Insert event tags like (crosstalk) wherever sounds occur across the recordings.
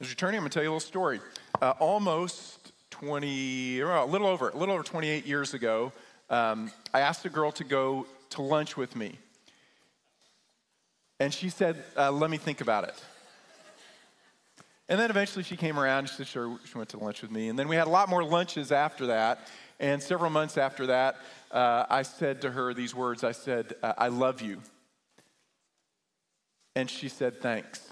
As you're turning, I'm going to tell you a little story. Uh, almost 20, or a little over, a little over 28 years ago, um, I asked a girl to go to lunch with me. And she said, uh, let me think about it. And then eventually she came around. She said, sure, she went to lunch with me. And then we had a lot more lunches after that. And several months after that, uh, I said to her these words I said, uh, I love you. And she said, thanks.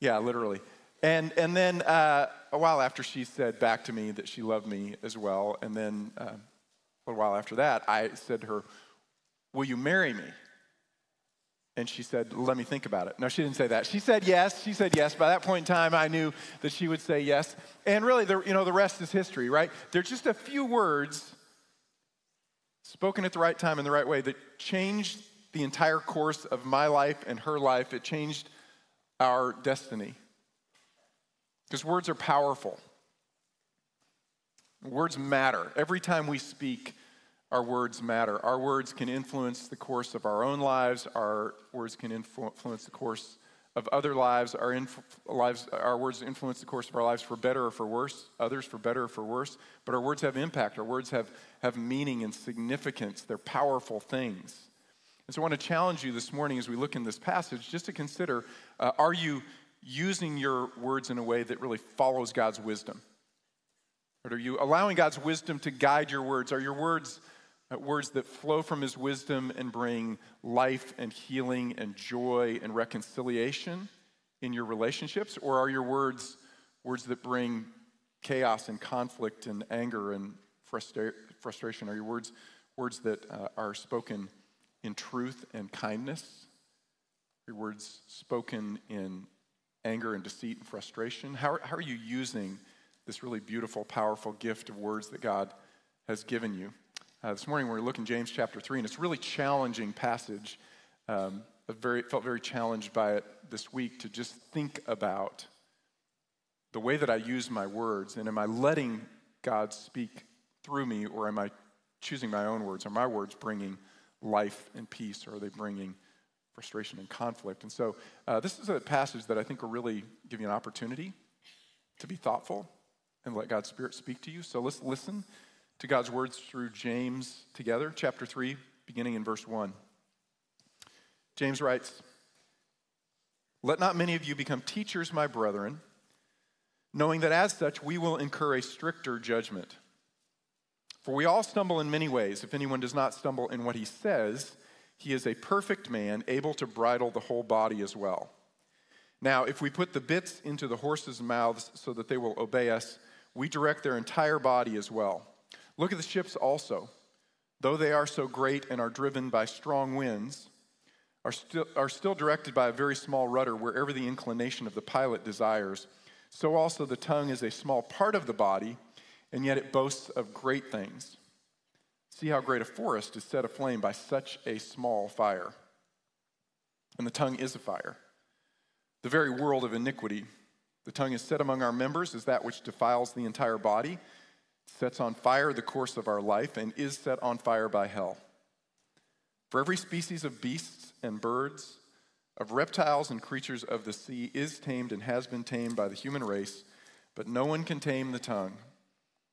Yeah, literally. And, and then uh, a while after, she said back to me that she loved me as well. And then uh, a while after that, I said to her, Will you marry me? And she said, Let me think about it. No, she didn't say that. She said yes. She said yes. By that point in time, I knew that she would say yes. And really, the, you know, the rest is history, right? There's just a few words spoken at the right time in the right way that changed the entire course of my life and her life. It changed our destiny. Because words are powerful. Words matter. Every time we speak, our words matter. Our words can influence the course of our own lives. Our words can influence the course of other lives. Our, inf- lives. our words influence the course of our lives for better or for worse, others for better or for worse. But our words have impact. Our words have, have meaning and significance. They're powerful things. And so I want to challenge you this morning as we look in this passage just to consider uh, are you using your words in a way that really follows God's wisdom? Or are you allowing God's wisdom to guide your words? Are your words uh, words that flow from his wisdom and bring life and healing and joy and reconciliation in your relationships? Or are your words words that bring chaos and conflict and anger and frustra- frustration? Are your words words that uh, are spoken in truth and kindness? Your words spoken in anger and deceit and frustration? How, how are you using this really beautiful, powerful gift of words that God has given you? Uh, this morning we're looking James chapter 3, and it's a really challenging passage. Um, I very, felt very challenged by it this week to just think about the way that I use my words, and am I letting God speak through me, or am I choosing my own words? Are my words bringing life and peace, or are they bringing frustration and conflict? And so uh, this is a passage that I think will really give you an opportunity to be thoughtful and let God's Spirit speak to you. So let's listen to God's words through James together, chapter 3, beginning in verse 1. James writes, Let not many of you become teachers, my brethren, knowing that as such we will incur a stricter judgment. For we all stumble in many ways. If anyone does not stumble in what he says, he is a perfect man, able to bridle the whole body as well. Now, if we put the bits into the horses' mouths so that they will obey us, we direct their entire body as well. Look at the ships also. Though they are so great and are driven by strong winds, are still, are still directed by a very small rudder wherever the inclination of the pilot desires. So also the tongue is a small part of the body, and yet it boasts of great things. See how great a forest is set aflame by such a small fire. And the tongue is a fire, the very world of iniquity. The tongue is set among our members as that which defiles the entire body sets on fire the course of our life, and is set on fire by hell. For every species of beasts and birds, of reptiles and creatures of the sea is tamed and has been tamed by the human race, but no one can tame the tongue.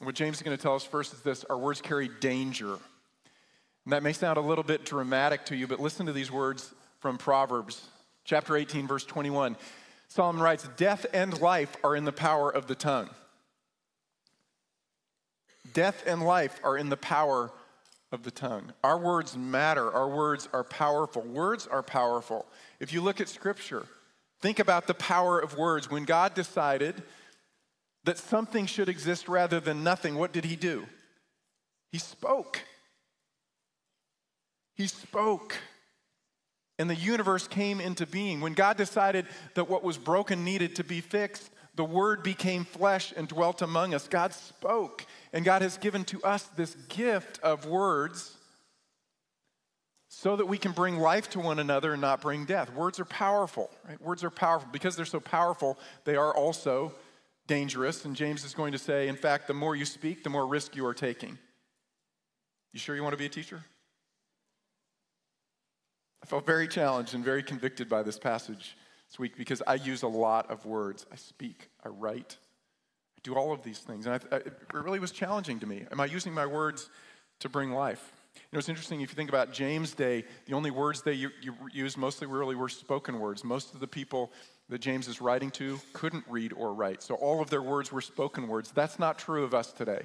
What James is going to tell us first is this our words carry danger. And that may sound a little bit dramatic to you, but listen to these words from Proverbs chapter 18, verse 21. Solomon writes, Death and life are in the power of the tongue. Death and life are in the power of the tongue. Our words matter. Our words are powerful. Words are powerful. If you look at Scripture, think about the power of words. When God decided that something should exist rather than nothing, what did He do? He spoke. He spoke. and the universe came into being. When God decided that what was broken needed to be fixed, the Word became flesh and dwelt among us. God spoke, and God has given to us this gift of words so that we can bring life to one another and not bring death. Words are powerful, right? Words are powerful. Because they're so powerful, they are also dangerous. And James is going to say, in fact, the more you speak, the more risk you are taking. You sure you want to be a teacher? I felt very challenged and very convicted by this passage this week because I use a lot of words. I speak, I write, I do all of these things. And I, it really was challenging to me. Am I using my words to bring life? You know, it's interesting if you think about James' day, the only words they you, you used mostly really were spoken words. Most of the people that James is writing to couldn't read or write, so all of their words were spoken words. That's not true of us today.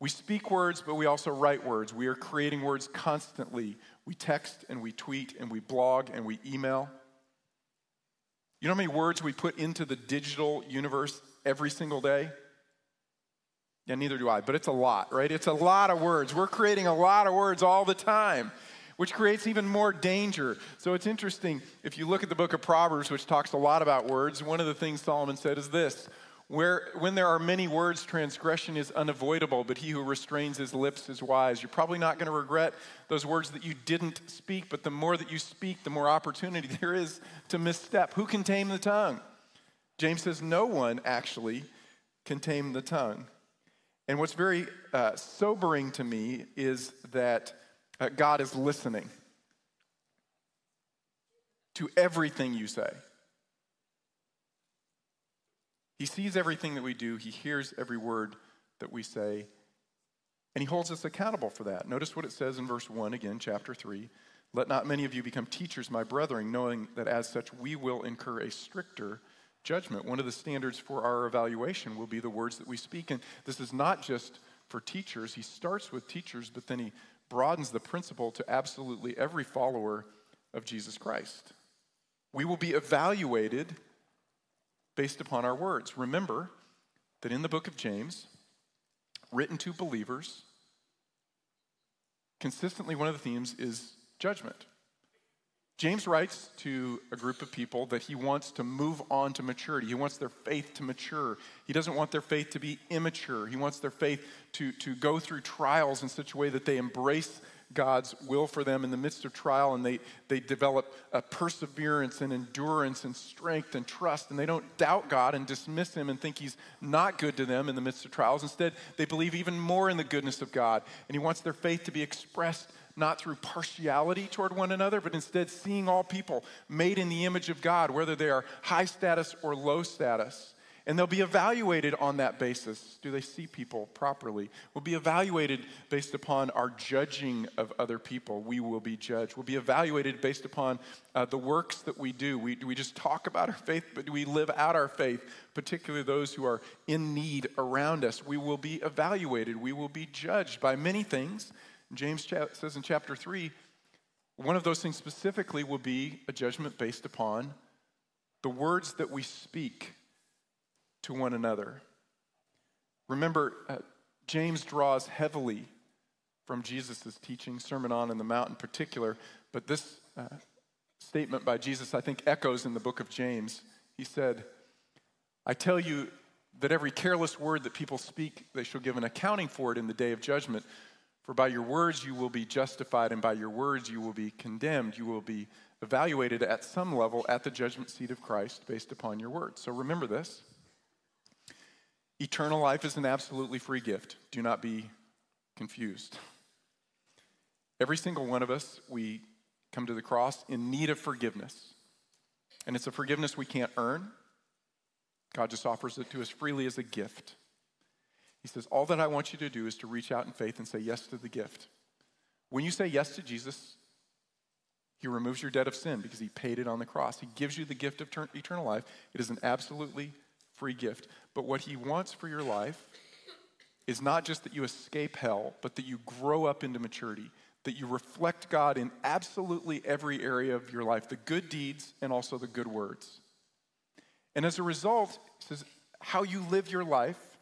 We speak words, but we also write words. We are creating words constantly. We text and we tweet and we blog and we email. You know how many words we put into the digital universe every single day? Yeah, neither do I, but it's a lot, right? It's a lot of words. We're creating a lot of words all the time, which creates even more danger. So it's interesting. If you look at the book of Proverbs, which talks a lot about words, one of the things Solomon said is this where, when there are many words, transgression is unavoidable, but he who restrains his lips is wise. You're probably not going to regret those words that you didn't speak, but the more that you speak, the more opportunity (laughs) there is to misstep. Who can tame the tongue? James says, No one actually can tame the tongue. And what's very uh, sobering to me is that uh, God is listening to everything you say. He sees everything that we do, He hears every word that we say, and He holds us accountable for that. Notice what it says in verse 1 again, chapter 3. Let not many of you become teachers, my brethren, knowing that as such we will incur a stricter judgment. One of the standards for our evaluation will be the words that we speak. And this is not just for teachers, he starts with teachers, but then he broadens the principle to absolutely every follower of Jesus Christ. We will be evaluated based upon our words. Remember that in the book of James, written to believers, consistently one of the themes is judgment. James writes to a group of people that he wants to move on to maturity. He wants their faith to mature. He doesn't want their faith to be immature. He wants their faith to, to go through trials in such a way that they embrace God's will for them in the midst of trial and they, they develop a perseverance and endurance and strength and trust and they don't doubt God and dismiss Him and think He's not good to them in the midst of trials. Instead, they believe even more in the goodness of God and He wants their faith to be expressed not through partiality toward one another, but instead seeing all people made in the image of God, whether they are high status or low status. And they'll be evaluated on that basis. Do they see people properly? We'll be evaluated based upon our judging of other people. We will be judged. We'll be evaluated based upon uh, the works that we do. We, do we just talk about our faith, but do we live out our faith, particularly those who are in need around us? We will be evaluated. We will be judged by many things. James says in chapter 3, one of those things specifically will be a judgment based upon the words that we speak to one another. Remember, uh, James draws heavily from Jesus' teaching, Sermon on the Mount in particular, but this uh, statement by Jesus, I think, echoes in the book of James. He said, I tell you that every careless word that people speak, they shall give an accounting for it in the day of judgment. For by your words you will be justified, and by your words you will be condemned. You will be evaluated at some level at the judgment seat of Christ based upon your words. So remember this. Eternal life is an absolutely free gift. Do not be confused. Every single one of us, we come to the cross in need of forgiveness. And it's a forgiveness we can't earn. God just offers it to us freely as a gift. He says, All that I want you to do is to reach out in faith and say yes to the gift. When you say yes to Jesus, he removes your debt of sin because he paid it on the cross. He gives you the gift of eternal life. It is an absolutely free gift. But what he wants for your life is not just that you escape hell, but that you grow up into maturity, that you reflect God in absolutely every area of your life, the good deeds and also the good words. And as a result, he says how you live your life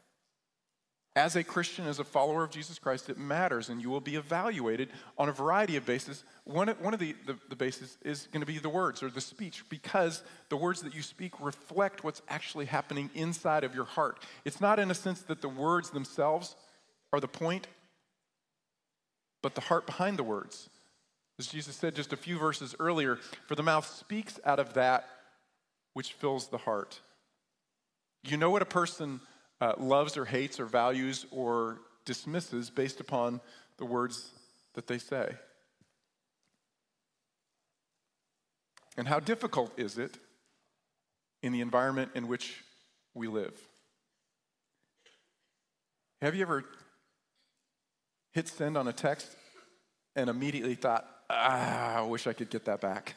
as a Christian, as a follower of Jesus Christ, it matters, and you will be evaluated on a variety of bases. One, one of the, the, the bases is going to be the words or the speech, because the words that you speak reflect what's actually happening inside of your heart. It's not in a sense that the words themselves are the point, but the heart behind the words. As Jesus said just a few verses earlier, for the mouth speaks out of that which fills the heart. You know what a person uh, loves or hates or values or dismisses based upon the words that they say. And how difficult is it in the environment in which we live? Have you ever hit send on a text and immediately thought, ah, I wish I could get that back?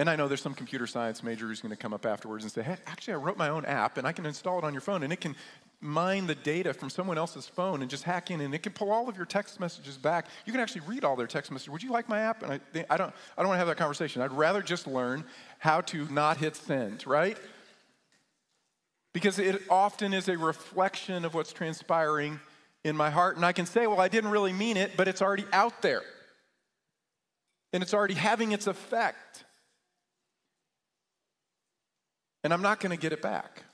And I know there's some computer science major who's going to come up afterwards and say, hey, actually, I wrote my own app and I can install it on your phone and it can mine the data from someone else's phone and just hack in and it can pull all of your text messages back. You can actually read all their text messages. Would you like my app? And I, I, don't, I don't want to have that conversation. I'd rather just learn how to not hit send, right? Because it often is a reflection of what's transpiring in my heart. And I can say, well, I didn't really mean it, but it's already out there. And it's already having its effect and I'm not going to get it back.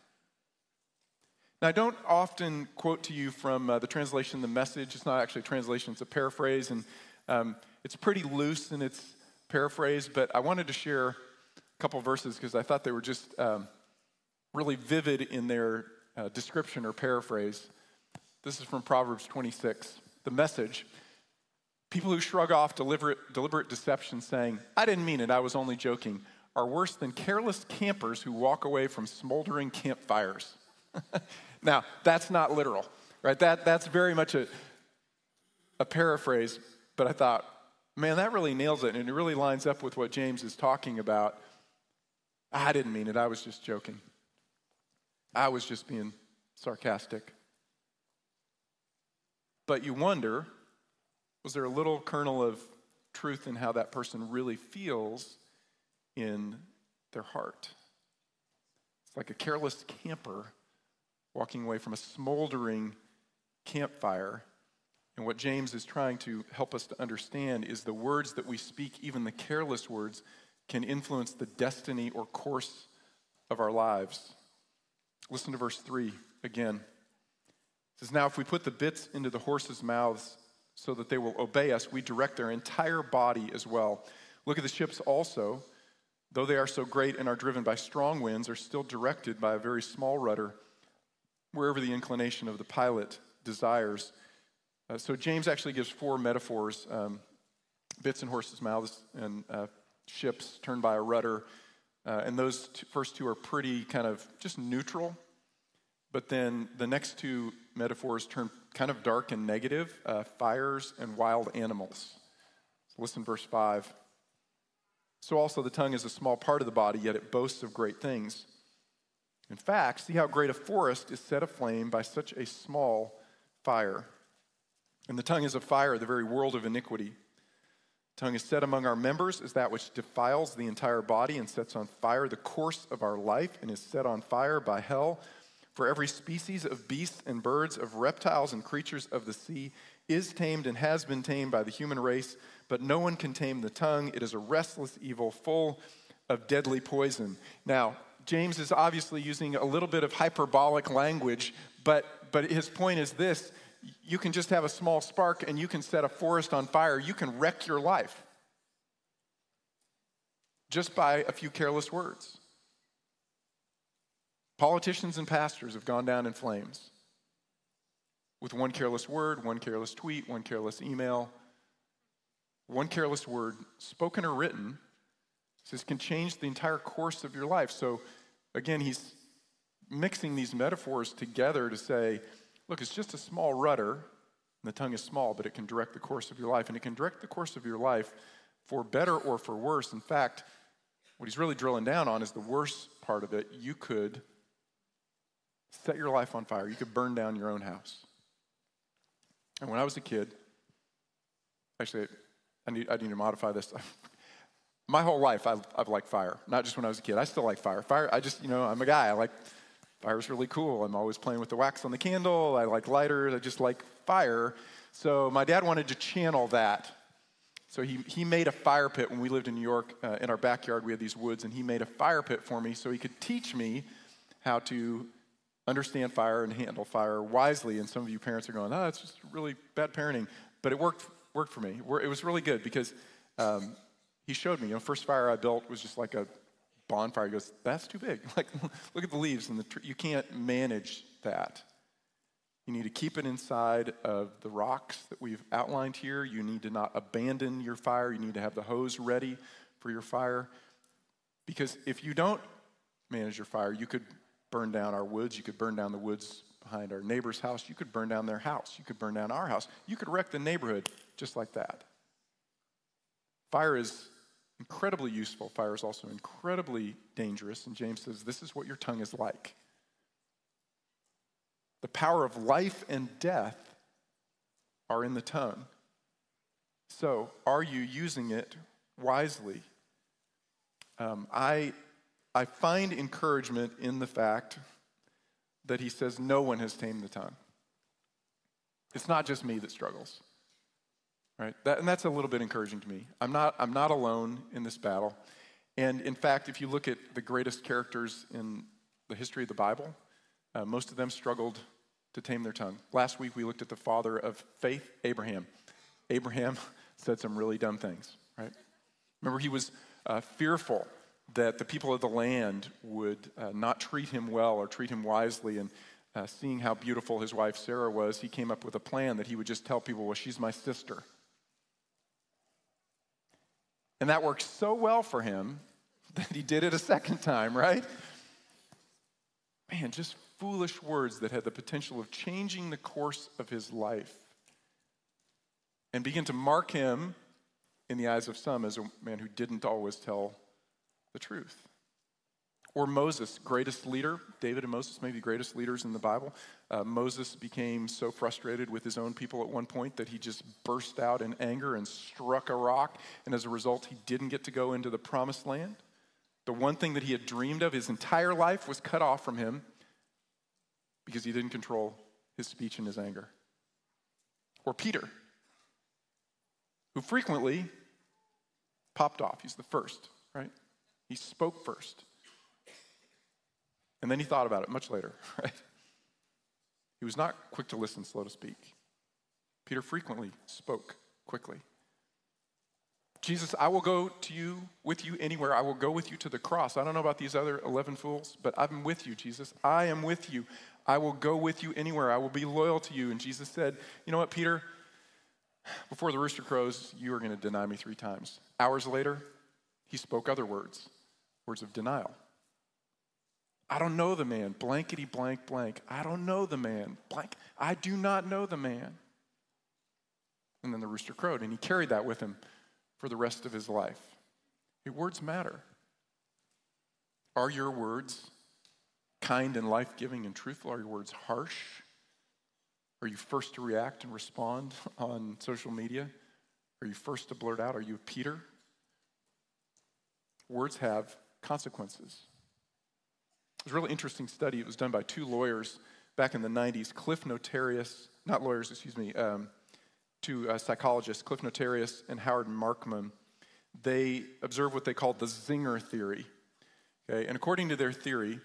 Now, I don't often quote to you from uh, the translation, the message. It's not actually a translation, it's a paraphrase, and um, it's pretty loose in its paraphrase, but I wanted to share a couple verses because I thought they were just um, really vivid in their uh, description or paraphrase. This is from Proverbs 26. The message people who shrug off deliberate, deliberate deception, saying, I didn't mean it, I was only joking are worse than careless campers who walk away from smoldering campfires. (laughs) now, that's not literal, right? That, that's very much a, a paraphrase, but I thought, man, that really nails it, and it really lines up with what James is talking about. I didn't mean it, I was just joking. I was just being sarcastic. But you wonder was there a little kernel of truth in how that person really feels in their heart. It's like a careless camper walking away from a smoldering campfire. And what James is trying to help us to understand is the words that we speak, even the careless words, can influence the destiny or course of our lives. Listen to verse 3 again. It says, Now, if we put the bits into the horses' mouths so that they will obey us, we direct their entire body as well. Look at the ships also though they are so great and are driven by strong winds, are still directed by a very small rudder wherever the inclination of the pilot desires. Uh, so James actually gives four metaphors um, bits in horses' mouths and uh, ships turned by a rudder. Uh, and those first two are pretty kind of just neutral. But then the next two metaphors turn kind of dark and negative uh, fires and wild animals. So listen, verse 5. So also the tongue is a small part of the body, yet it boasts of great things. In fact, see how great a forest is set aflame by such a small fire. And the tongue is a fire, the very world of iniquity. The tongue is set among our members as that which defiles the entire body and sets on fire the course of our life and is set on fire by hell. For every species of beasts and birds, of reptiles and creatures of the sea is tamed and has been tamed by the human race but no one can tame the tongue. It is a restless evil full of deadly poison. Now, James is obviously using a little bit of hyperbolic language, but, but his point is this you can just have a small spark and you can set a forest on fire. You can wreck your life just by a few careless words. Politicians and pastors have gone down in flames with one careless word, one careless tweet, one careless email one careless word, spoken or written, says can change the entire course of your life. So again, he's mixing these metaphors together to say, look, it's just a small rudder, and the tongue is small, but it can direct the course of your life, and it can direct the course of your life for better or for worse. In fact, what he's really drilling down on is the worst part of it. You could set your life on fire. You could burn down your own house. And when I was a kid, actually, I need, I need to modify this. (laughs) My whole life, I've, I've liked fire. Not just when I was a kid. I still like fire. Fire, I just, you know, I'm a guy. I like fire's really cool. I'm always playing with the wax on the candle. I like lighters. I just like fire. So my dad wanted to channel that. So he, he made a fire pit when we lived in New York. Uh, in our backyard, we had these woods, and he made a fire pit for me so he could teach me how to understand fire and handle fire wisely. And some of you parents are going, oh, that's just really bad parenting. But it worked, worked for me. It was really good because um, he showed me. You know, first fire I built was just like a bonfire. He goes, that's too big. (laughs) Like, look at the leaves and the tree. You can't manage that. You need to keep it inside of the rocks that we've outlined here. You need to not abandon your fire. You need to have the hose ready for your fire. Because if you don't manage your fire, you could burn down our woods. You could burn down the woods behind our neighbor's house. You could burn down their house. You could burn down our house. You could wreck the neighborhood just like that. Fire is incredibly useful. Fire is also incredibly dangerous. And James says, This is what your tongue is like. The power of life and death are in the tongue. So, are you using it wisely? Um, I, I find encouragement in the fact that he says no one has tamed the tongue. It's not just me that struggles, right? That, and that's a little bit encouraging to me. I'm not, I'm not alone in this battle. And in fact, if you look at the greatest characters in the history of the Bible, uh, most of them struggled to tame their tongue. Last week we looked at the father of faith, Abraham. Abraham (laughs) said some really dumb things, right? Remember, he was uh, fearful that the people of the land would uh, not treat him well or treat him wisely. And uh, seeing how beautiful his wife Sarah was, he came up with a plan that he would just tell people, well, she's my sister. And that worked so well for him (laughs) that he did it a second time, right? Man, just foolish words that had the potential of changing the course of his life and begin to mark him in the eyes of some as a man who didn't always tell the truth. Or Moses, greatest leader, David and Moses, maybe greatest leaders in the Bible. Uh, Moses became so frustrated with his own people at one point that he just burst out in anger and struck a rock. And as a result, he didn't get to go into the promised land. The one thing that he had dreamed of his entire life was cut off from him because he didn't control his speech and his anger. Or Peter, who frequently popped off. He's the first, right? He spoke first. And then he thought about it much later, (laughs) right? He was not quick to listen, slow to speak. Peter frequently spoke quickly. Jesus, I will go to you with you anywhere. I will go with you to the cross. I don't know about these other 11 fools, but I'm with you, Jesus. I am with you. I will go with you anywhere. I will be loyal to you. And Jesus said, You know what, Peter? Before the rooster crows, you are going to deny me three times. Hours later, he spoke other words, words of denial. I don't know the man. Blankety blank blank. I don't know the man. Blank. I do not know the man. And then the rooster crowed, and he carried that with him for the rest of his life. Words matter. Are your words kind and life giving and truthful? Are your words harsh? Are you first to react and respond (laughs) on social media? Are you first to blurt out? Are you Peter? Words have consequences. It was a really interesting study. It was done by two lawyers back in the 90s, Cliff Notarius, not lawyers, excuse me, um, two uh, psychologists, Cliff Notarius and Howard Markman. They observed what they called the Zinger theory. Okay? And according to their theory,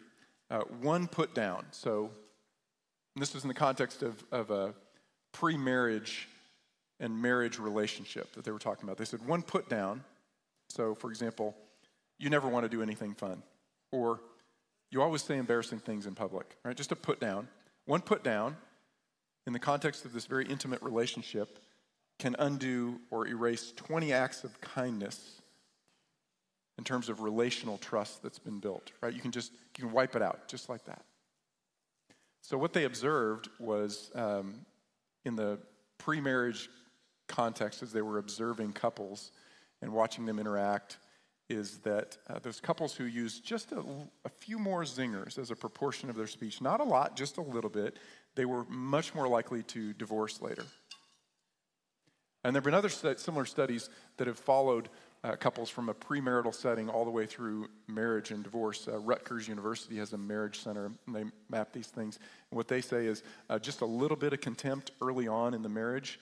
uh, one put down. So, this was in the context of, of a pre marriage and marriage relationship that they were talking about. They said one put down. So, for example, you never want to do anything fun, or you always say embarrassing things in public, right? Just a put down. One put down in the context of this very intimate relationship can undo or erase 20 acts of kindness in terms of relational trust that's been built, right? You can just you can wipe it out just like that. So what they observed was um, in the pre-marriage context, as they were observing couples and watching them interact, is that uh, those couples who use just a, a few more zingers as a proportion of their speech, not a lot, just a little bit, they were much more likely to divorce later. And there have been other similar studies that have followed uh, couples from a premarital setting all the way through marriage and divorce. Uh, Rutgers University has a marriage center, and they map these things. And what they say is uh, just a little bit of contempt early on in the marriage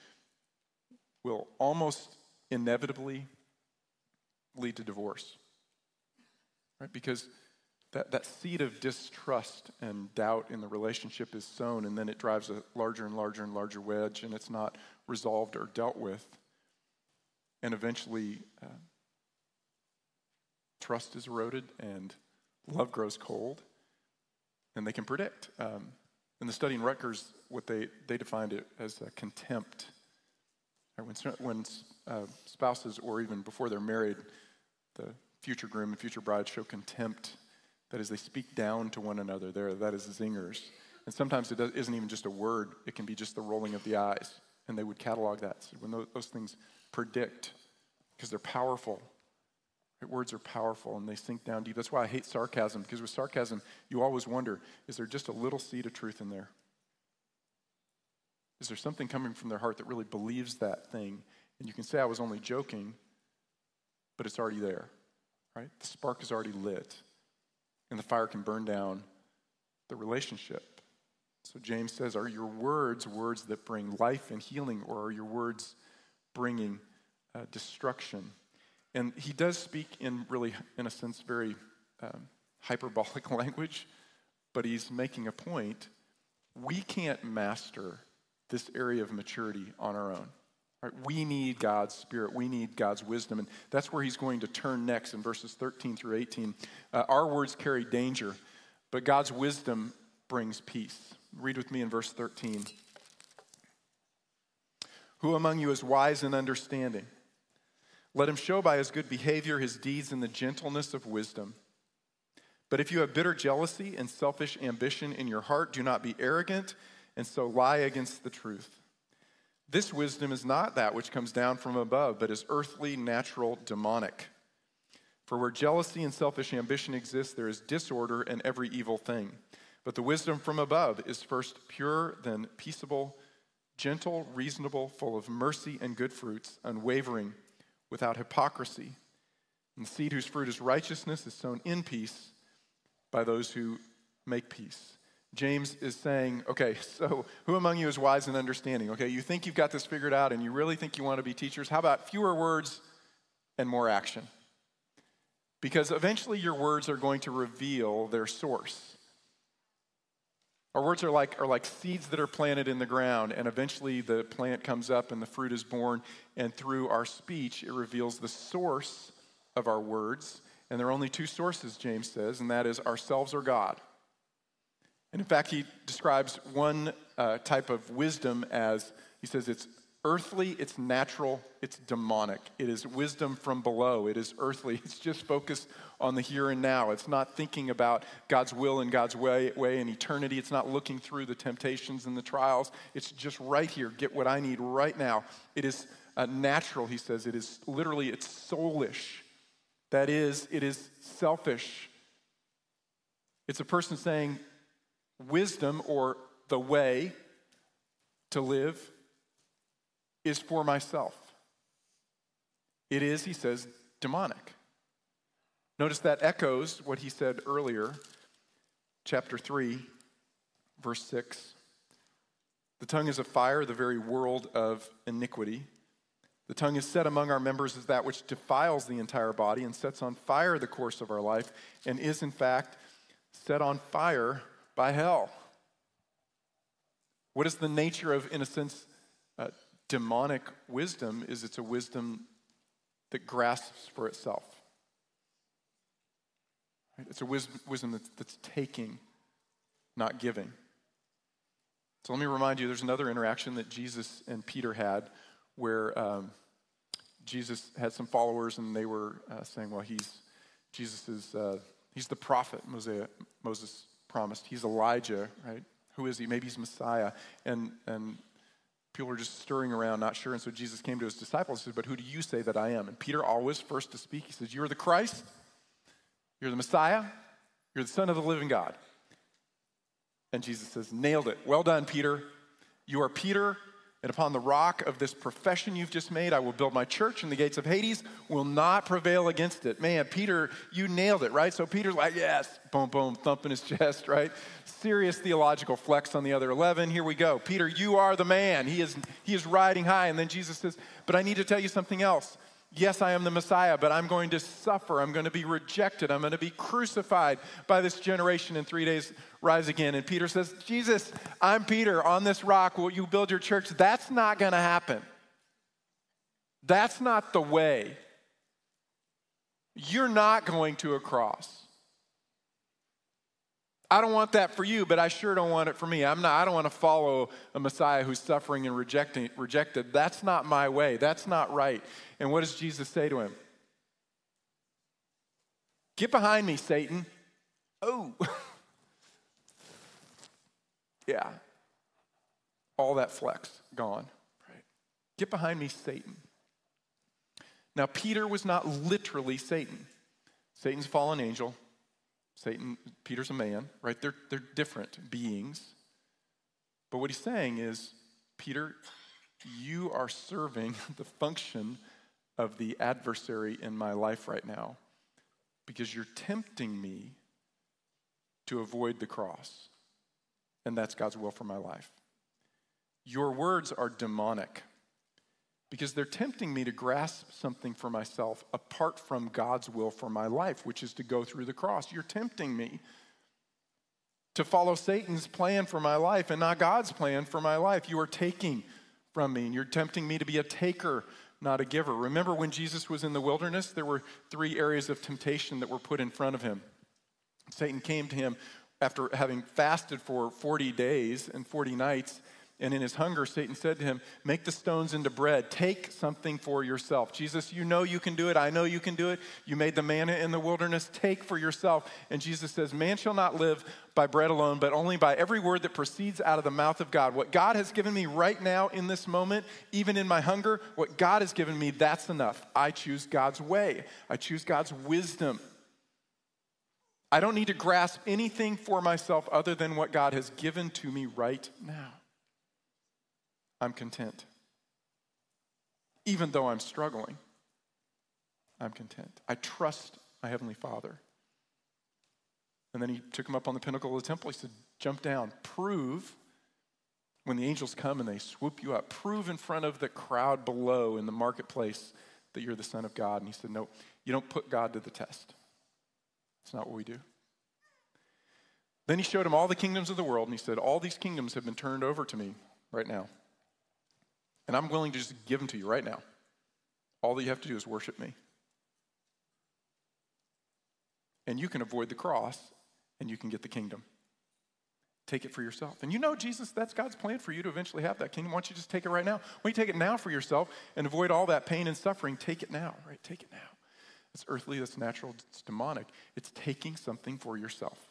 will almost inevitably lead to divorce. Right? Because that, that seed of distrust and doubt in the relationship is sown, and then it drives a larger and larger and larger wedge, and it's not resolved or dealt with. And eventually, uh, trust is eroded and love grows cold, and they can predict. Um, in the study in Rutgers, what they, they defined it as contempt. When, when uh, spouses, or even before they're married, the future groom and future bride show contempt. That is, they speak down to one another. There, that is zingers. And sometimes it isn't even just a word, it can be just the rolling of the eyes. And they would catalog that. So when those, those things predict, because they're powerful, right? words are powerful and they sink down deep. That's why I hate sarcasm, because with sarcasm, you always wonder is there just a little seed of truth in there? Is there something coming from their heart that really believes that thing? And you can say, I was only joking, but it's already there, right? The spark is already lit, and the fire can burn down the relationship. So James says, Are your words words that bring life and healing, or are your words bringing uh, destruction? And he does speak in really, in a sense, very um, hyperbolic (laughs) language, but he's making a point. We can't master this area of maturity on our own. Right? We need God's Spirit. We need God's wisdom. And that's where he's going to turn next in verses 13 through 18. Uh, our words carry danger, but God's wisdom brings peace. Read with me in verse 13. Who among you is wise and understanding? Let him show by his good behavior his deeds in the gentleness of wisdom. But if you have bitter jealousy and selfish ambition in your heart, do not be arrogant and so lie against the truth. This wisdom is not that which comes down from above, but is earthly, natural, demonic. For where jealousy and selfish ambition exist, there is disorder and every evil thing. But the wisdom from above is first pure, then peaceable, gentle, reasonable, full of mercy and good fruits, unwavering, without hypocrisy. And the seed whose fruit is righteousness is sown in peace by those who make peace. James is saying, okay, so who among you is wise and understanding? Okay, you think you've got this figured out and you really think you want to be teachers? How about fewer words and more action? Because eventually your words are going to reveal their source. Our words are like, are like seeds that are planted in the ground, and eventually the plant comes up and the fruit is born. And through our speech, it reveals the source of our words. And there are only two sources, James says, and that is ourselves or God. And in fact, he describes one uh, type of wisdom as he says it's earthly, it's natural, it's demonic. It is wisdom from below, it is earthly. (laughs) It's just focused on the here and now. It's not thinking about God's will and God's way, way in eternity. It's not looking through the temptations and the trials. It's just right here. Get what I need right now. It is uh, natural, he says. It is literally, it's soulish. That is, it is selfish. It's a person saying, wisdom or the way to live is for myself. It is, he says, demonic. Notice that echoes what he said earlier, chapter 3, verse 6. The tongue is a fire, the very world of iniquity. The tongue is set among our members as that which defiles the entire body and sets on fire the course of our life, and is in fact set on fire by hell. What is the nature of, in a sense, uh, demonic wisdom? Is it's a wisdom that grasps for itself. Right? It's a wisdom, wisdom that's, that's taking, not giving. So let me remind you there's another interaction that Jesus and Peter had where um, Jesus had some followers and they were uh, saying, well, he's, Jesus is, uh, he's the prophet Moses, Moses promised. He's Elijah, right? Who is he? Maybe he's Messiah. And, and people were just stirring around, not sure. And so Jesus came to his disciples and said, But who do you say that I am? And Peter, always first to speak, he says, You're the Christ, you're the Messiah, you're the Son of the living God. And Jesus says, Nailed it. Well done, Peter. You are Peter, And upon the rock of this profession you've just made, I will build my church, and the gates of Hades will not prevail against it. Man, Peter, you nailed it, right? So Peter's like, yes, boom, boom, thumping his (laughs) chest, right? Serious theological flex on the other 11. Here we go. Peter, you are the man. He is, he is riding high. And then Jesus says, but I need to tell you something else. Yes, I am the Messiah, but I'm going to suffer. I'm going to be rejected. I'm going to be crucified by this generation in three days, rise again. And Peter says, Jesus, I'm Peter. On this rock will you build your church? That's not going to happen. That's not the way. You're not going to a cross. I don't want that for you, but I sure don't want it for me. I'm not, I don't want to follow a Messiah who's suffering and rejecting, rejected. That's not my way. That's not right. And what does Jesus say to him? Get behind me, Satan. Oh. (laughs) yeah. All that flex gone. Get behind me, Satan. Now, Peter was not literally Satan. Satan's fallen angel. Satan, Peter's a man, right? They're, they're different beings. But what he's saying is, Peter, you are serving (laughs) the function of the adversary in my life right now because you're tempting me to avoid the cross. And that's God's will for my life. Your words are demonic because they're tempting me to grasp something for myself apart from God's will for my life, which is to go through the cross. You're tempting me to follow Satan's plan for my life and not God's plan for my life. You are taking from me, and you're tempting me to be a taker not a giver. Remember when Jesus was in the wilderness, there were three areas of temptation that were put in front of him. Satan came to him after having fasted for 40 days and 40 nights and in his hunger, Satan said to him, Make the stones into bread. Take something for yourself. Jesus, you know you can do it. I know you can do it. You made the manna in the wilderness. Take for yourself. And Jesus says, Man shall not live by bread alone, but only by every word that proceeds out of the mouth of God. What God has given me right now in this moment, even in my hunger, what God has given me, that's enough. I choose God's way, I choose God's wisdom. I don't need to grasp anything for myself other than what God has given to me right now. I'm content. Even though I'm struggling, I'm content. I trust my Heavenly Father. And then he took him up on the pinnacle of the temple. He said, Jump down, prove when the angels come and they swoop you up, prove in front of the crowd below in the marketplace that you're the Son of God. And he said, No, you don't put God to the test. It's not what we do. Then he showed him all the kingdoms of the world, and he said, All these kingdoms have been turned over to me right now. And I'm willing to just give them to you right now. All that you have to do is worship me. And you can avoid the cross and you can get the kingdom. Take it for yourself. And you know, Jesus, that's God's plan for you to eventually have that kingdom. Why don't you just take it right now? Why don't you take it now for yourself and avoid all that pain and suffering? Take it now, right? Take it now. It's earthly, that's natural, it's demonic. It's taking something for yourself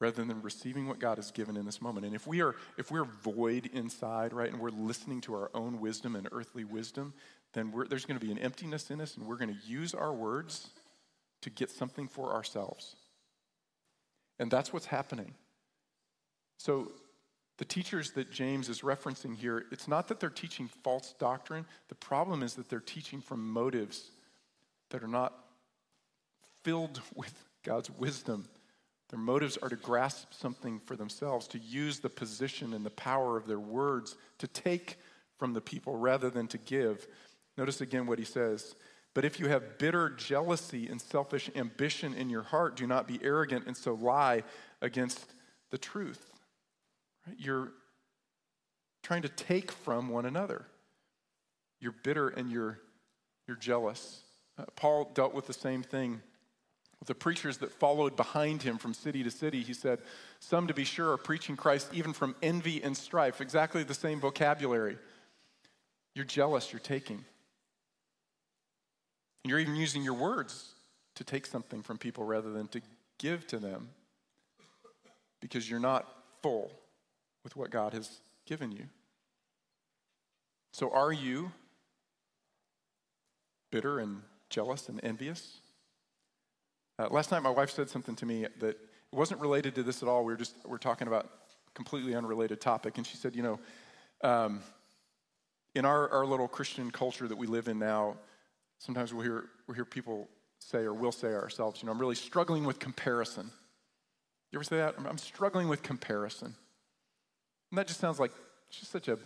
rather than receiving what God has given in this moment. And if we are if we're void inside, right, and we're listening to our own wisdom and earthly wisdom, then there's going to be an emptiness in us, and we're going to use our words to get something for ourselves. And that's what's happening. So the teachers that James is referencing here, it's not that they're teaching false doctrine. The problem is that they're teaching from motives that are not filled (laughs) with God's wisdom their motives are to grasp something for themselves, to use the position and the power of their words to take from the people rather than to give. Notice again what he says. But if you have bitter jealousy and selfish ambition in your heart, do not be arrogant and so lie against the truth. Right? You're trying to take from one another. You're bitter and you're, you're jealous. Uh, Paul dealt with the same thing the preachers that followed behind him from city to city, he said, Some, to be sure, are preaching Christ even from envy and strife. Exactly the same vocabulary. You're jealous, you're taking. And You're even using your words to take something from people rather than to give to them because you're not full with what God has given you. So, are you bitter and jealous and envious? Uh, last night, my wife said something to me that wasn't related to this at all. We were just we are talking about completely unrelated topic, and she said, "You know, Um, in our, our little Christian culture that we live in now, sometimes we'll hear, we'll hear people say, or we'll say ourselves, you know, I'm really struggling with comparison. You ever say that? I'm struggling with comparison. And that just sounds like just such a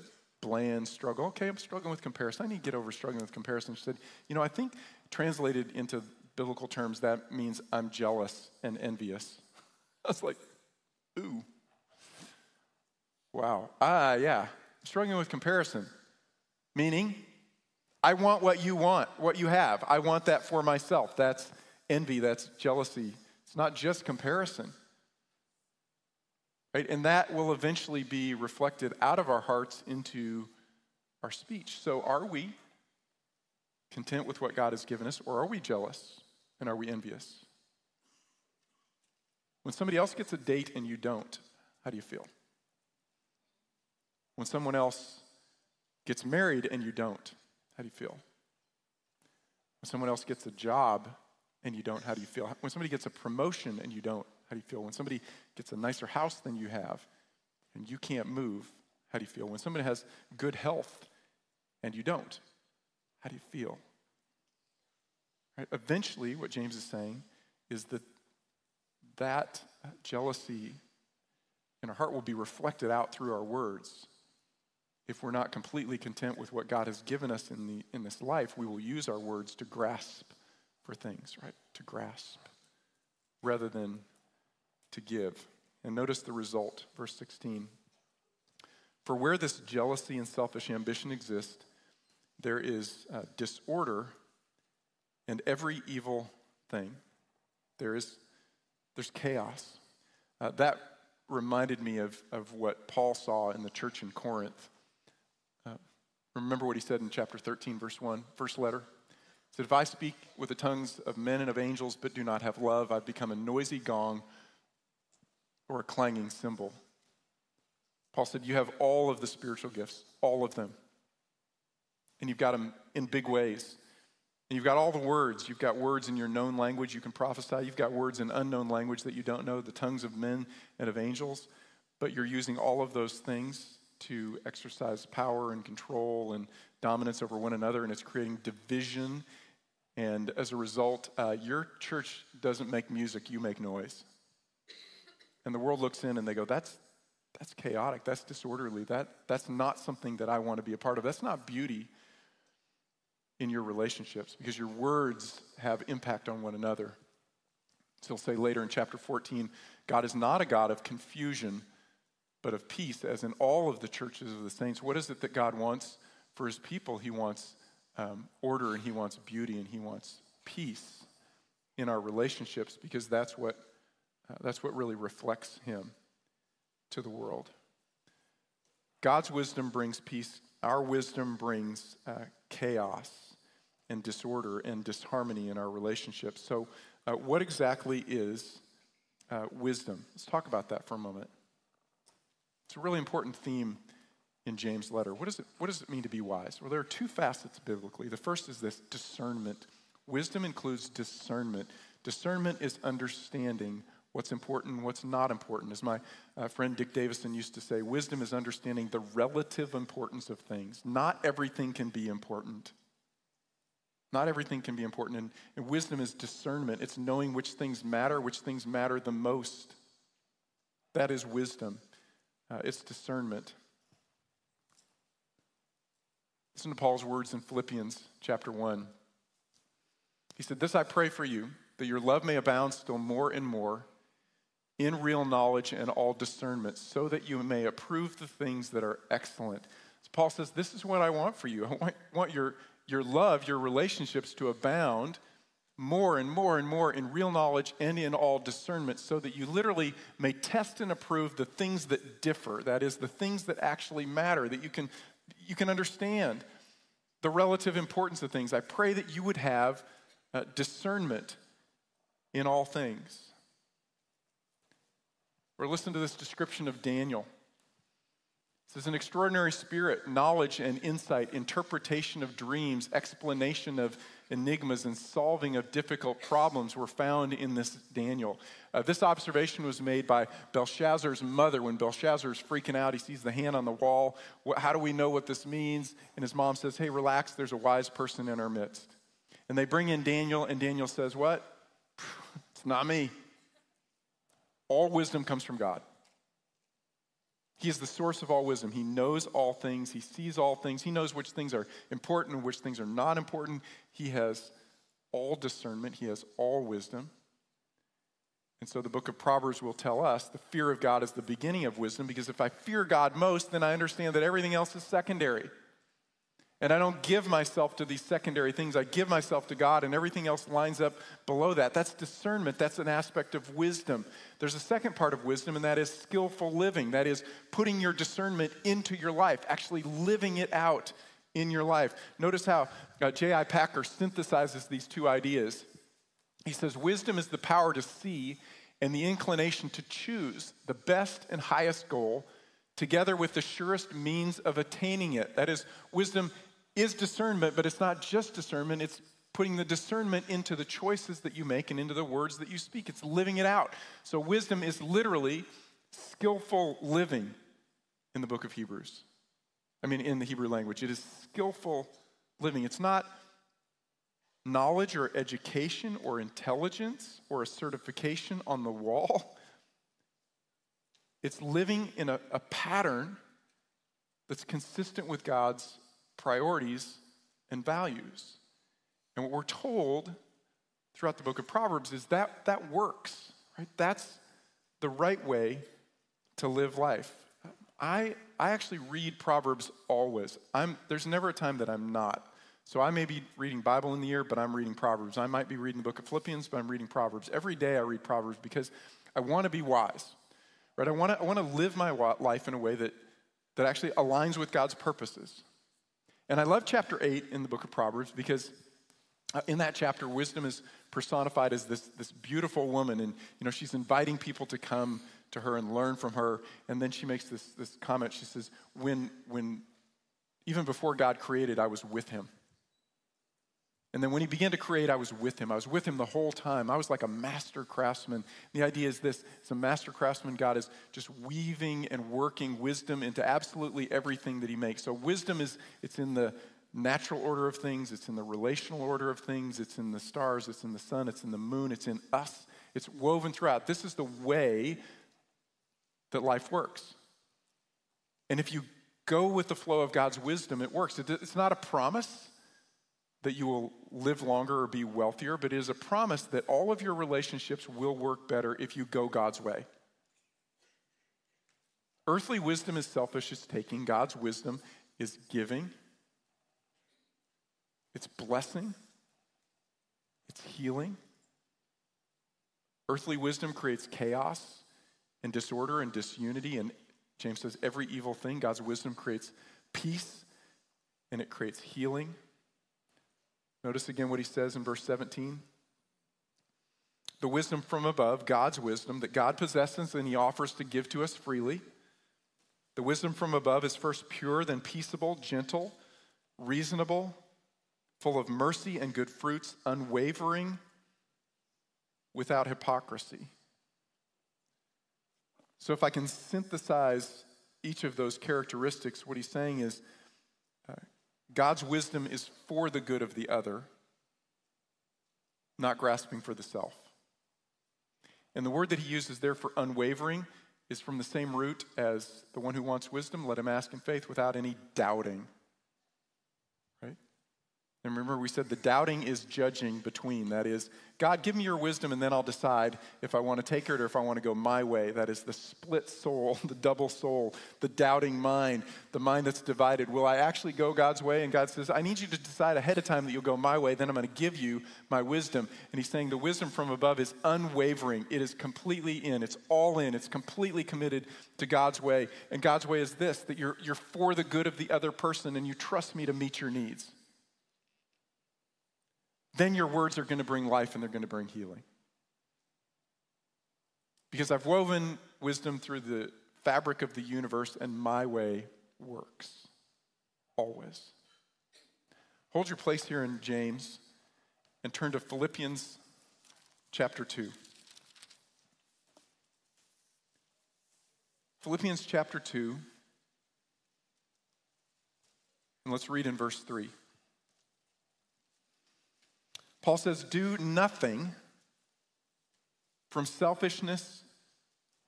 bland struggle. Okay, I'm struggling with comparison. I need to get over struggling with comparison. She said, You know, I think translated into biblical terms, that means I'm jealous and envious. (laughs) I was like, Ooh. Wow. Ah, yeah. Struggling with comparison. Meaning, I want what you want, what you have. I want that for myself. That's envy, that's jealousy. It's not just comparison. Right? And that will eventually be reflected out of our hearts into our speech. So, are we content with what God has given us, or are we jealous and are we envious? When somebody else gets a date and you don't, how do you feel? When someone else gets married and you don't, how do you feel? When someone else gets a job and you don't, how do you feel? When somebody gets a promotion and you don't, how do you feel? When somebody gets a nicer house than you have and you can't move, how do you feel? When somebody has good health and you don't, how do you feel? Right? Eventually, what James is saying is that that jealousy in our heart will be reflected out through our words. If we're not completely content with what God has given us in, the, in this life, we will use our words to grasp for things, right? To grasp rather than to give. And notice the result, verse 16. For where this jealousy and selfish ambition exist, there is uh, disorder and every evil thing. There is there's chaos. Uh, that reminded me of, of what Paul saw in the church in Corinth. Uh, remember what he said in chapter 13, verse 1, first letter? He said, If I speak with the tongues of men and of angels but do not have love, I've become a noisy gong or a clanging cymbal. Paul said, You have all of the spiritual gifts, all of them. And you've got them in big ways. And you've got all the words. You've got words in your known language you can prophesy. You've got words in unknown language that you don't know, the tongues of men and of angels. But you're using all of those things to exercise power and control and dominance over one another, and it's creating division. And as a result, uh, your church doesn't make music, you make noise. And the world looks in and they go, that's, that's chaotic, that's disorderly, that, that's not something that I want to be a part of. That's not beauty in your relationships because your words have impact on one another. So he'll say later in chapter 14 God is not a God of confusion, but of peace, as in all of the churches of the saints. What is it that God wants for his people? He wants um, order and he wants beauty and he wants peace in our relationships because that's what uh, that's what really reflects him to the world. God's wisdom brings peace, our wisdom brings uh, chaos and disorder and disharmony in our relationships. So, uh, what exactly is uh, wisdom? Let's talk about that for a moment. It's a really important theme in James' letter. What, is it, what does it mean to be wise? Well, there are two facets biblically. The first is this discernment. Wisdom includes discernment. Discernment is understanding what's important and what's not important. As my uh, friend Dick Davison used to say, wisdom is understanding the relative importance of things. Not everything can be important. Not everything can be important. And, and wisdom is discernment, it's knowing which things matter, which things matter the most. That is wisdom, uh, it's discernment. Listen to Paul's words in Philippians chapter 1. He said, This I pray for you, that your love may abound still more and more in real knowledge and all discernment, so that you may approve the things that are excellent. So Paul says, This is what I want for you. I want, want your, your love, your relationships to abound more and more and more in real knowledge and in all discernment, so that you literally may test and approve the things that differ. That is, the things that actually matter, that you can, you can understand the relative importance of things. I pray that you would have uh, discernment in all things. Or listen to this description of Daniel. Is an extraordinary spirit, knowledge and insight, interpretation of dreams, explanation of enigmas, and solving of difficult problems were found in this Daniel. Uh, this observation was made by Belshazzar's mother when Belshazzar is freaking out. He sees the hand on the wall. What, how do we know what this means? And his mom says, Hey, relax, there's a wise person in our midst. And they bring in Daniel, and Daniel says, What? (laughs) It's not me. All wisdom comes from God. He is the source of all wisdom. He knows all things. He sees all things. He knows which things are important and which things are not important. He has all discernment. He has all wisdom. And so the book of Proverbs will tell us the fear of God is the beginning of wisdom because if I fear God most, then I understand that everything else is secondary. And I don't give myself to these secondary things. I give myself to God, and everything else lines up below that. That's discernment. That's an aspect of wisdom. There's a second part of wisdom, and that is skillful living. That is putting your discernment into your life, actually living it out in your life. Notice how uh, J.I. Packer synthesizes these two ideas. He says, Wisdom is the power to see and the inclination to choose the best and highest goal together with the surest means of attaining it. That is, wisdom is discernment, but it's not just discernment, it's putting the discernment into the choices that you make and into the words that you speak. It's living it out. So, wisdom is literally skillful living in the book of Hebrews. I mean, in the Hebrew language, it is skillful living. It's not knowledge or education or intelligence or a certification on the wall. It's living in a, a pattern that's consistent with God's priorities and values. And what we're told throughout the book of Proverbs is that that works, right? That's the right way to live life. I, I actually read Proverbs always. I'm, there's never a time that I'm not. So I may be reading Bible in the year, but I'm reading Proverbs. I might be reading the book of Philippians, but I'm reading Proverbs. Every day I read Proverbs because I want to be wise, right? I want to, I want to live my life in a way that, that actually aligns with God's purposes. And I love chapter 8 in the book of Proverbs because uh, in that chapter, wisdom is personified as this, this beautiful woman. And, you know, she's inviting people to come to her and learn from her. And then she makes this, this comment. She says, when, when, even before God created, I was with him. And then when he began to create, I was with him. I was with him the whole time. I was like a master craftsman. The idea is this as a master craftsman, God is just weaving and working wisdom into absolutely everything that he makes. So wisdom is it's in the natural order of things, it's in the relational order of things, it's in the stars, it's in the sun, it's in the moon, it's in us. It's woven throughout. This is the way that life works. And if you go with the flow of God's wisdom, it works. It's not a promise that you will live longer or be wealthier, but it is a promise that all of your relationships will work better if you go God's way. Earthly wisdom is selfish, it's taking. God's wisdom is giving, it's blessing, it's healing. Earthly wisdom creates chaos and disorder and disunity, and James says every evil thing. God's wisdom creates peace and it creates healing Notice again what he says in verse 17. The wisdom from above, God's wisdom that God possesses and he offers to give to us freely. The wisdom from above is first pure, then peaceable, gentle, reasonable, full of mercy and good fruits, unwavering, without hypocrisy. So, if I can synthesize each of those characteristics, what he's saying is uh, God's wisdom is for the good of the other, not grasping for the self. And the word that he uses there for unwavering is from the same root as the one who wants wisdom. Let him ask in faith without any doubting. And remember, we said the doubting is judging between. That is, God, give me your wisdom, and then I'll decide if I want to take it or if I want to go my way. That is the split soul, (laughs) the double soul, the doubting mind, the mind that's divided. Will I actually go God's way? And God says, I need you to decide ahead of time that you'll go my way, then I'm going to give you my wisdom. And He's saying the wisdom from above is unwavering, it is completely in, it's all in, it's completely committed to God's way. And God's way is this that you're, you're for the good of the other person and you trust me to meet your needs then your words are going to bring life and they're going to bring healing. Because I've woven wisdom through the fabric of the universe, and my way works. Always. Hold your place here in James and turn to Philippians chapter 2. Philippians chapter 2. And let's read in verse 3. Paul says, Do nothing from selfishness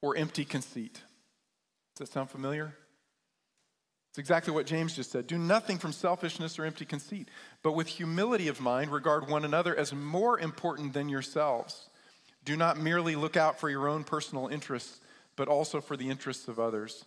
or empty conceit. Does that sound familiar? It's exactly what James just said. Do nothing from selfishness or empty conceit, but with humility of mind, regard one another as more important than yourselves. Do not merely look out for your own personal interests, but also for the interests of others.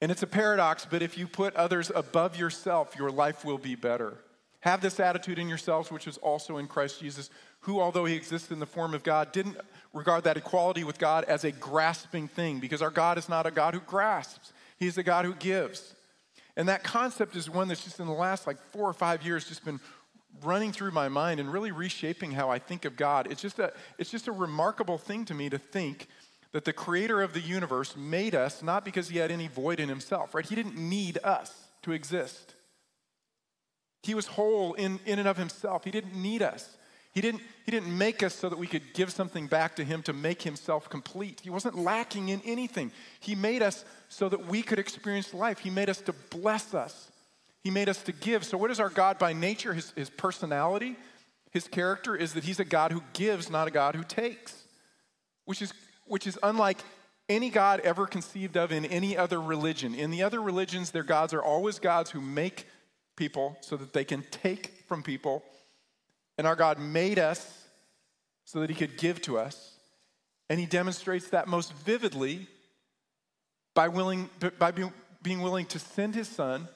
And it's a paradox, but if you put others above yourself, your life will be better. Have this attitude in yourselves, which is also in Christ Jesus, who, although he existed in the form of God, didn't regard that equality with God as a grasping thing, because our God is not a God who grasps, he's a God who gives. And that concept is one that's just in the last like four or five years just been running through my mind and really reshaping how I think of God. It's just a, it's just a remarkable thing to me to think that the creator of the universe made us not because he had any void in himself, right? He didn't need us to exist. He was whole in, in and of himself. He didn't need us. He didn't, he didn't make us so that we could give something back to him to make himself complete. He wasn't lacking in anything. He made us so that we could experience life. He made us to bless us. He made us to give. So, what is our God by nature? His, his personality, his character is that he's a God who gives, not a God who takes, which is, which is unlike any God ever conceived of in any other religion. In the other religions, their gods are always gods who make people so that they can take from people. And our God made us so that he could give to us. And he demonstrates that most vividly by, willing, by being willing to send his son,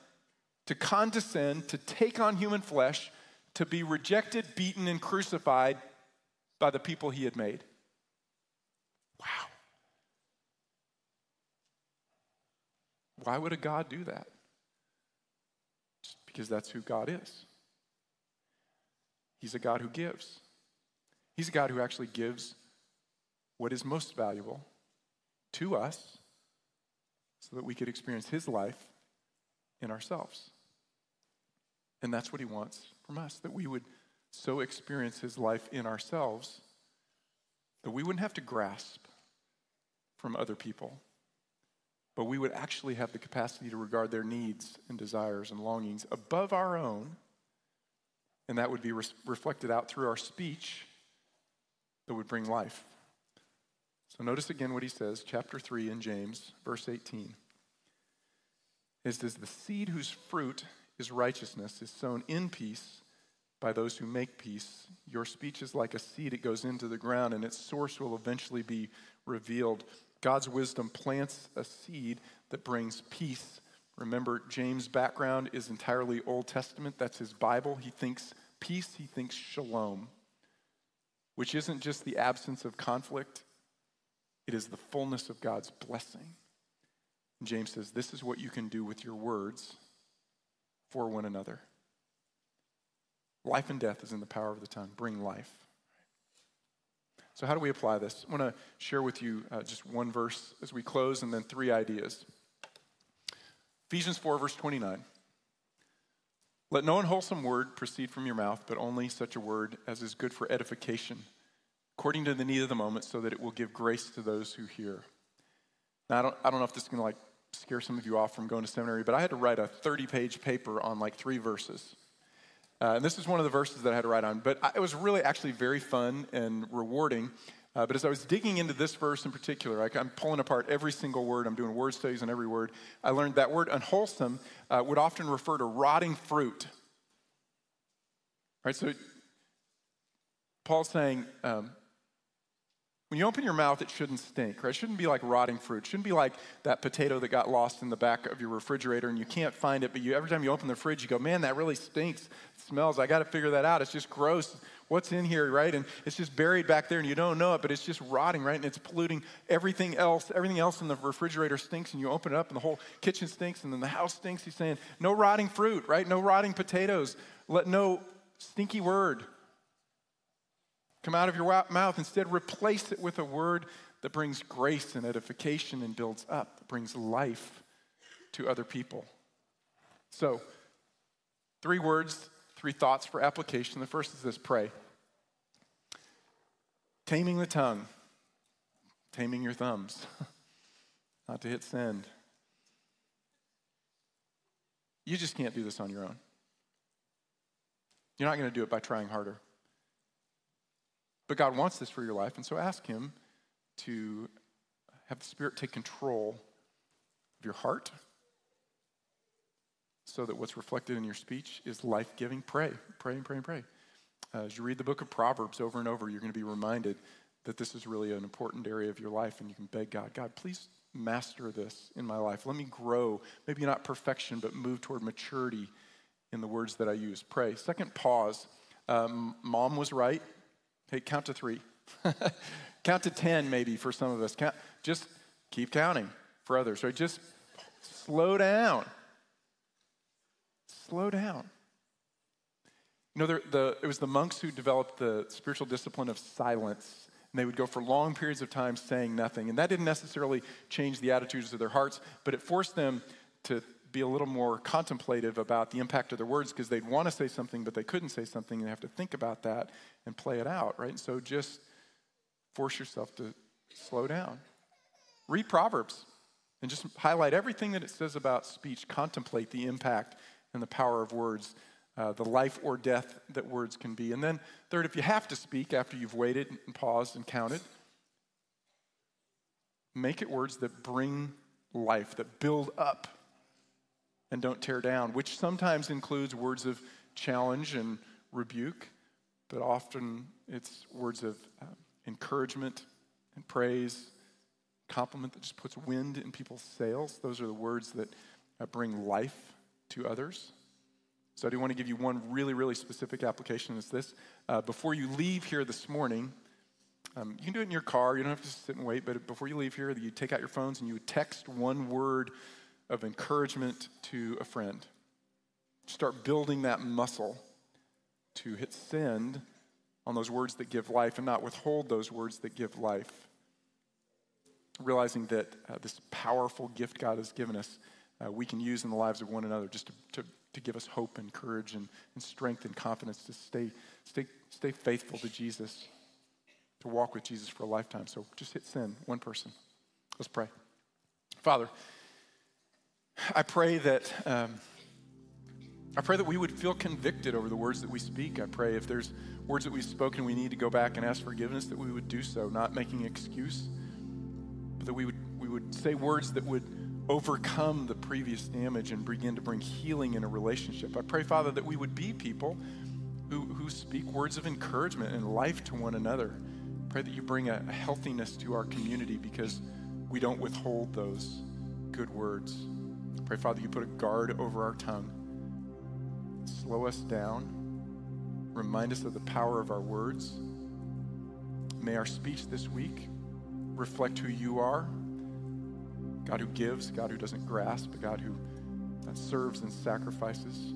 to condescend, to take on human flesh, to be rejected, beaten, and crucified by the people he had made. Wow. Why would a God do that? Just because that's who God is. He's a God who gives. He's a God who actually gives what is most valuable to us so that we could experience His life in ourselves. And that's what He wants from us, that we would so experience His life in ourselves that we wouldn't have to grasp from other people, but we would actually have the capacity to regard their needs and desires and longings above our own, and that would be re- reflected out through our speech that would bring life. So notice again what he says, chapter 3 in James, verse 18. It says, The seed whose fruit is righteousness is sown in peace by those who make peace. Your speech is like a seed, it goes into the ground, and its source will eventually be revealed. God's wisdom plants a seed that brings peace. Remember, James' background is entirely Old Testament. That's his Bible. He thinks peace, he thinks shalom, which isn't just the absence of conflict, it is the fullness of God's blessing. And James says, This is what you can do with your words for one another. Life and death is in the power of the tongue. Bring life. So, how do we apply this? I want to share with you uh, just one verse as we close and then three ideas. Ephesians 4, verse 29. Let no unwholesome word proceed from your mouth, but only such a word as is good for edification, according to the need of the moment, so that it will give grace to those who hear. Now, I don't, I don't know if this is going to like scare some of you off from going to seminary, but I had to write a 30 page paper on like three verses. Uh, and this is one of the verses that I had to write on. But I, it was really actually very fun and rewarding. Uh, but as I was digging into this verse in particular, like I'm pulling apart every single word, I'm doing word studies on every word, I learned that word unwholesome uh, would often refer to rotting fruit. Right, so Paul's saying, um, When you open your mouth, it shouldn't stink, right? It shouldn't be like rotting fruit. It shouldn't be like that potato that got lost in the back of your refrigerator and you can't find it, but you, every time you open the fridge, you go, man, that really stinks. It smells. I got to figure that out. It's just gross. What's in here, right? And it's just buried back there and you don't know it, but it's just rotting, right? And it's polluting everything else. Everything else in the refrigerator stinks and you open it up and the whole kitchen stinks and then the house stinks. He's saying, no rotting fruit, right? No rotting potatoes. Let no stinky word come out of your mouth. Instead, replace it with a word that brings grace and edification and builds up, that brings life to other people. So, three words, three thoughts for application. The first is this pray. Taming the tongue, taming your thumbs, (laughs) not to hit send. You just can't do this on your own. You're not going to do it by trying harder. But God wants this for your life, and so ask Him to have the Spirit take control of your heart so that what's reflected in your speech is life giving. Pray, pray, and pray, and pray. Uh, as you read the book of Proverbs over and over, you're going to be reminded that this is really an important area of your life, and you can beg God, God, please master this in my life. Let me grow, maybe not perfection, but move toward maturity in the words that I use. Pray. Second, pause. Um, mom was right. Hey, count to three. (laughs) count to 10, maybe, for some of us. Count, just keep counting for others, right? Just slow down. Slow down. You know, the, the, it was the monks who developed the spiritual discipline of silence. And they would go for long periods of time saying nothing. And that didn't necessarily change the attitudes of their hearts, but it forced them to be a little more contemplative about the impact of their words because they'd want to say something, but they couldn't say something, and they have to think about that and play it out, right? So just force yourself to slow down. Read Proverbs and just highlight everything that it says about speech. Contemplate the impact and the power of words, uh, the life or death that words can be. And then, third, if you have to speak after you've waited and paused and counted, make it words that bring life, that build up and don't tear down, which sometimes includes words of challenge and rebuke, but often it's words of uh, encouragement and praise, compliment that just puts wind in people's sails. Those are the words that uh, bring life to others. So I do want to give you one really, really specific application is this. Uh, before you leave here this morning, um, you can do it in your car. You don't have to sit and wait, but before you leave here, you take out your phones and you text one word of encouragement to a friend. Start building that muscle to hit send on those words that give life and not withhold those words that give life. Realizing that uh, this powerful gift God has given us, uh, we can use in the lives of one another just to, to, to give us hope and courage and, and strength and confidence to stay, stay, stay faithful to Jesus, to walk with Jesus for a lifetime. So just hit send, one person. Let's pray. Father, I pray that um, I pray that we would feel convicted over the words that we speak. I pray if there's words that we've spoken, we need to go back and ask forgiveness, that we would do so, not making excuse, but that we would we would say words that would overcome the previous damage and begin to bring healing in a relationship. I pray, Father, that we would be people who, who speak words of encouragement and life to one another. Pray that you bring a, a healthiness to our community because we don't withhold those good words. Pray, Father, you put a guard over our tongue. Slow us down. Remind us of the power of our words. May our speech this week reflect who you are God who gives, God who doesn't grasp, a God who serves and sacrifices.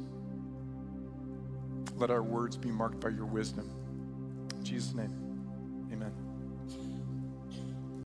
Let our words be marked by your wisdom. In Jesus' name, amen.